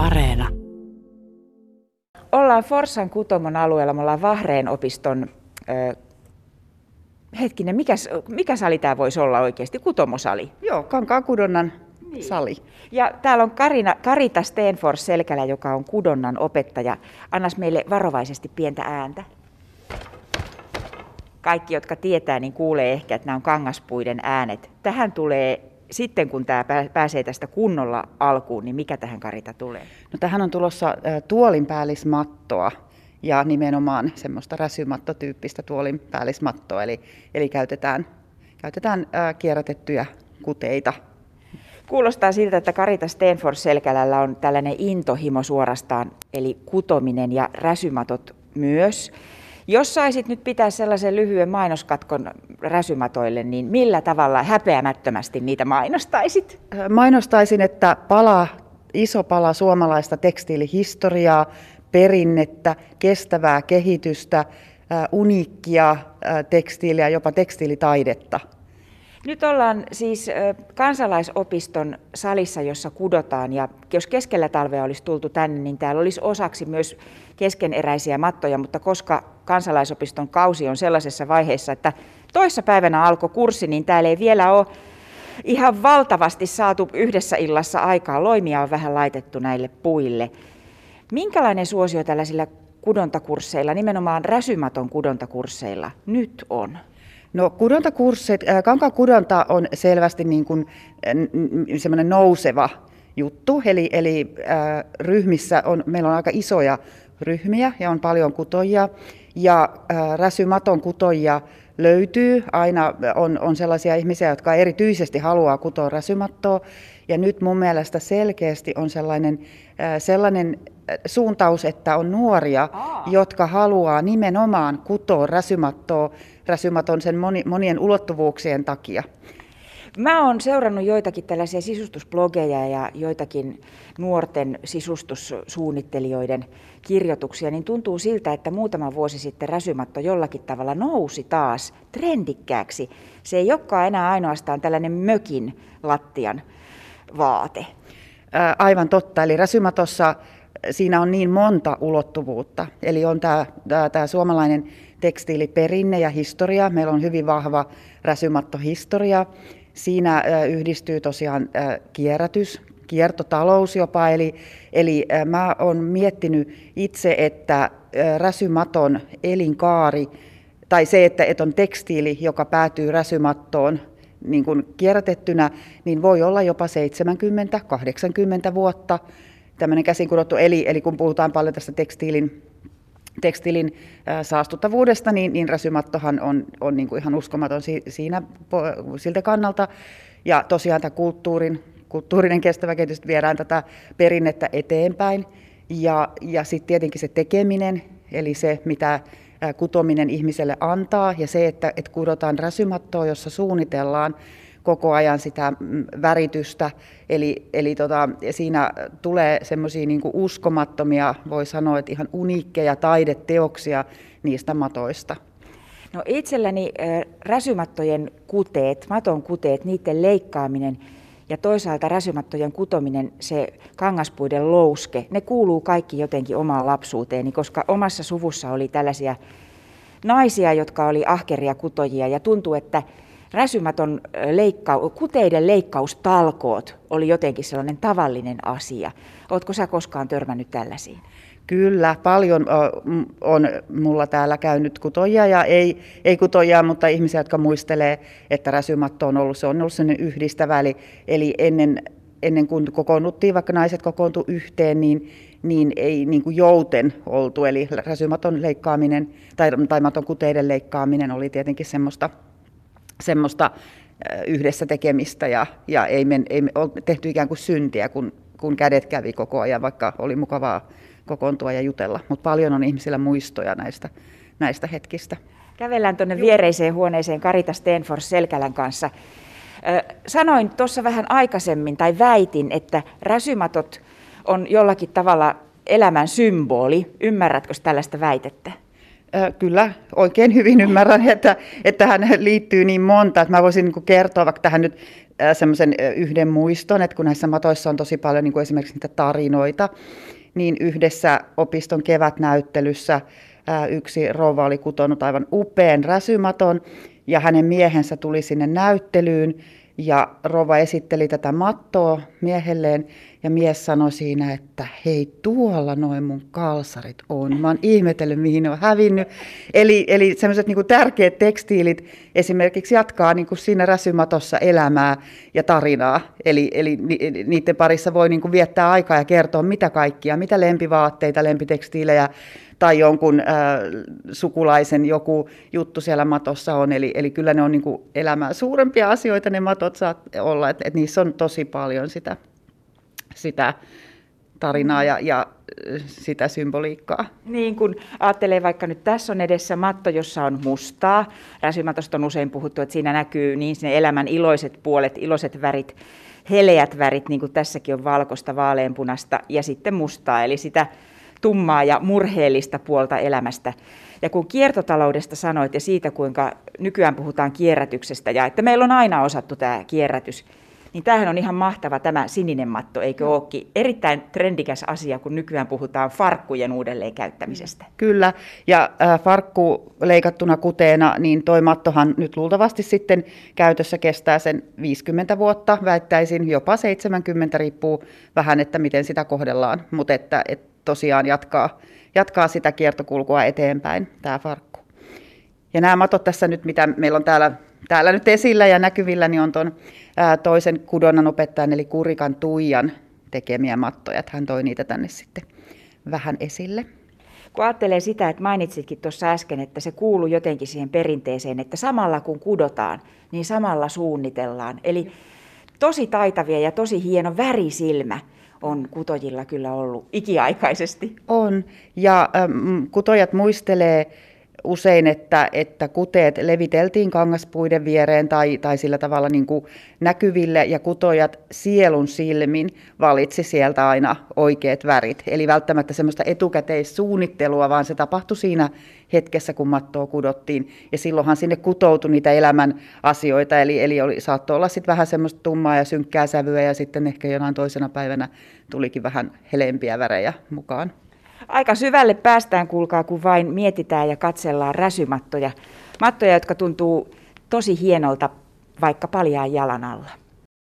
Areena. Ollaan Forssan Kutomon alueella, me ollaan Vahreen opiston, ö, hetkinen, mikä, mikä sali tämä voisi olla oikeasti? Kutomosali. Joo, Kankaan kudonnan niin. sali. Ja täällä on Karina, Karita Stenfors Selkälä, joka on kudonnan opettaja. Annas meille varovaisesti pientä ääntä. Kaikki, jotka tietää, niin kuulee ehkä, että nämä on kangaspuiden äänet. Tähän tulee sitten kun tämä pääsee tästä kunnolla alkuun, niin mikä tähän Karita tulee? No tähän on tulossa tuolinpäällismattoa ja nimenomaan semmoista räsymattotyyppistä tuolinpäällismattoa, eli, eli käytetään, käytetään kierrätettyjä kuteita. Kuulostaa siltä, että Karita Stenfors Selkälällä on tällainen intohimo suorastaan, eli kutominen ja räsymatot myös. Jos saisit nyt pitää sellaisen lyhyen mainoskatkon räsymatoille, niin millä tavalla häpeämättömästi niitä mainostaisit? Mainostaisin, että pala, iso pala suomalaista tekstiilihistoriaa, perinnettä, kestävää kehitystä, uniikkia tekstiiliä, jopa tekstiilitaidetta. Nyt ollaan siis kansalaisopiston salissa, jossa kudotaan ja jos keskellä talvea olisi tultu tänne, niin täällä olisi osaksi myös keskeneräisiä mattoja, mutta koska kansalaisopiston kausi on sellaisessa vaiheessa, että toissa päivänä alkoi kurssi, niin täällä ei vielä ole ihan valtavasti saatu yhdessä illassa aikaa. Loimia on vähän laitettu näille puille. Minkälainen suosio tällaisilla kudontakursseilla, nimenomaan räsymaton kudontakursseilla nyt on? No kudontakurssit, äh, kankaan kudonta on selvästi niin kuin semmoinen nouseva juttu, eli, eli äh, ryhmissä on, meillä on aika isoja ryhmiä ja on paljon kutojia, ja äh, räsymaton kutojia löytyy. Aina on, on sellaisia ihmisiä, jotka erityisesti haluaa kutoa räsymattoa, ja nyt mun mielestä selkeästi on sellainen, äh, sellainen äh, suuntaus, että on nuoria, Aa. jotka haluaa nimenomaan kutoa räsymattoa räsymaton sen moni, monien ulottuvuuksien takia. Mä oon seurannut joitakin tällaisia sisustusblogeja ja joitakin nuorten sisustussuunnittelijoiden kirjoituksia, niin tuntuu siltä, että muutama vuosi sitten räsymatto jollakin tavalla nousi taas trendikkääksi. Se ei olekaan enää ainoastaan tällainen mökin lattian vaate. Aivan totta, eli räsymatossa siinä on niin monta ulottuvuutta. Eli on tämä, tämä, suomalainen tekstiiliperinne ja historia. Meillä on hyvin vahva räsymattohistoria. Siinä yhdistyy tosiaan kierrätys, kiertotalous jopa. Eli, eli mä olen miettinyt itse, että räsymaton elinkaari, tai se, että, että on tekstiili, joka päätyy räsymattoon niin kuin kierrätettynä, niin voi olla jopa 70-80 vuotta tämmöinen käsin kudottu. Eli, eli kun puhutaan paljon tästä tekstiilin tekstilin saastuttavuudesta, niin, niin on, on niin kuin ihan uskomaton siinä, siltä kannalta. Ja tosiaan tämä kulttuurin, kulttuurinen kestävä kehitys viedään tätä perinnettä eteenpäin. Ja, ja sitten tietenkin se tekeminen, eli se mitä kutominen ihmiselle antaa, ja se, että, että kudotaan räsymattoa, jossa suunnitellaan koko ajan sitä mm, väritystä. Eli, eli tota, siinä tulee semmoisia niin uskomattomia, voi sanoa, että ihan uniikkeja taideteoksia niistä matoista. No itselläni räsymattojen kuteet, maton kuteet, niiden leikkaaminen ja toisaalta räsymattojen kutominen, se kangaspuiden louske, ne kuuluu kaikki jotenkin omaan lapsuuteeni, koska omassa suvussa oli tällaisia naisia, jotka oli ahkeria kutojia ja tuntuu, että räsymäton leikka- kuteiden leikkaustalkoot oli jotenkin sellainen tavallinen asia. Oletko sä koskaan törmännyt tällaisiin? Kyllä, paljon on mulla täällä käynyt kutoja ja ei, ei kutoja, mutta ihmisiä, jotka muistelee, että räsymatto on ollut, se on ollut sellainen yhdistävä. Eli, eli ennen, ennen kuin kokoonnuttiin, vaikka naiset kokoontu yhteen, niin, niin ei niin kuin jouten oltu. Eli räsymaton leikkaaminen tai, tai maton kuteiden leikkaaminen oli tietenkin semmoista semmoista yhdessä tekemistä ja, ja ei, men, ei tehty ikään kuin syntiä, kun, kun kädet kävi koko ajan, vaikka oli mukavaa kokoontua ja jutella. Mutta paljon on ihmisillä muistoja näistä, näistä hetkistä. Kävellään tuonne viereiseen huoneeseen Karita Stenfors Selkälän kanssa. Sanoin tuossa vähän aikaisemmin tai väitin, että räsymatot on jollakin tavalla elämän symboli. Ymmärrätkö tällaista väitettä? Kyllä, oikein hyvin ymmärrän, että, että hän liittyy niin monta, että mä voisin niin kertoa vaikka tähän nyt semmoisen yhden muiston, että kun näissä matoissa on tosi paljon niin kuin esimerkiksi niitä tarinoita, niin yhdessä opiston kevätnäyttelyssä yksi rouva oli kutonut aivan upean räsymaton ja hänen miehensä tuli sinne näyttelyyn ja Rova esitteli tätä mattoa miehelleen ja mies sanoi siinä, että hei tuolla noin mun kalsarit on. Mä oon ihmetellyt mihin ne on hävinnyt. Eli, eli sellaiset niin tärkeät tekstiilit esimerkiksi jatkaa niin kuin siinä räsymatossa elämää ja tarinaa. Eli, eli niiden parissa voi niin kuin viettää aikaa ja kertoa mitä kaikkia, mitä lempivaatteita, lempitekstiilejä tai jonkun äh, sukulaisen joku juttu siellä matossa on. Eli, eli kyllä ne on niin kuin elämää suurempia asioita ne matot saat olla, että et niissä on tosi paljon sitä, sitä tarinaa ja, ja sitä symboliikkaa. Niin kun ajattelee vaikka nyt tässä on edessä matto, jossa on mustaa. Räsymatosta on usein puhuttu, että siinä näkyy niin sinne elämän iloiset puolet, iloiset värit, heleät värit, niin kuin tässäkin on valkoista, vaaleanpunasta ja sitten mustaa. Eli sitä tummaa ja murheellista puolta elämästä. Ja kun kiertotaloudesta sanoit ja siitä, kuinka nykyään puhutaan kierrätyksestä ja että meillä on aina osattu tämä kierrätys, niin tämähän on ihan mahtava tämä sininen matto, eikö no. olekin? Erittäin trendikäs asia, kun nykyään puhutaan farkkujen uudelleen käyttämisestä. Kyllä, ja äh, farkku leikattuna kuteena, niin toi mattohan nyt luultavasti sitten käytössä kestää sen 50 vuotta, väittäisin jopa 70, riippuu vähän, että miten sitä kohdellaan, mutta että, että tosiaan jatkaa, jatkaa sitä kiertokulkua eteenpäin, tämä farkku. Ja nämä matot tässä nyt, mitä meillä on täällä, täällä nyt esillä ja näkyvillä, niin on tuon toisen kudonnan opettajan, eli Kurikan Tuijan tekemiä mattoja. Hän toi niitä tänne sitten vähän esille. Kun ajattelee sitä, että mainitsitkin tuossa äsken, että se kuuluu jotenkin siihen perinteeseen, että samalla kun kudotaan, niin samalla suunnitellaan. Eli tosi taitavia ja tosi hieno värisilmä on kutojilla kyllä ollut ikiaikaisesti. On, ja kutojat muistelee usein, että, että kuteet leviteltiin kangaspuiden viereen tai, tai sillä tavalla niin kuin näkyville ja kutojat sielun silmin valitsi sieltä aina oikeat värit. Eli välttämättä semmoista etukäteissuunnittelua, vaan se tapahtui siinä hetkessä, kun mattoa kudottiin. Ja silloinhan sinne kutoutui niitä elämän asioita, eli, eli oli, saattoi olla sitten vähän semmoista tummaa ja synkkää sävyä ja sitten ehkä jonain toisena päivänä tulikin vähän helempiä värejä mukaan. Aika syvälle päästään, kuulkaa, kun vain mietitään ja katsellaan räsymattoja. Mattoja, jotka tuntuu tosi hienolta vaikka paljaan jalan alla.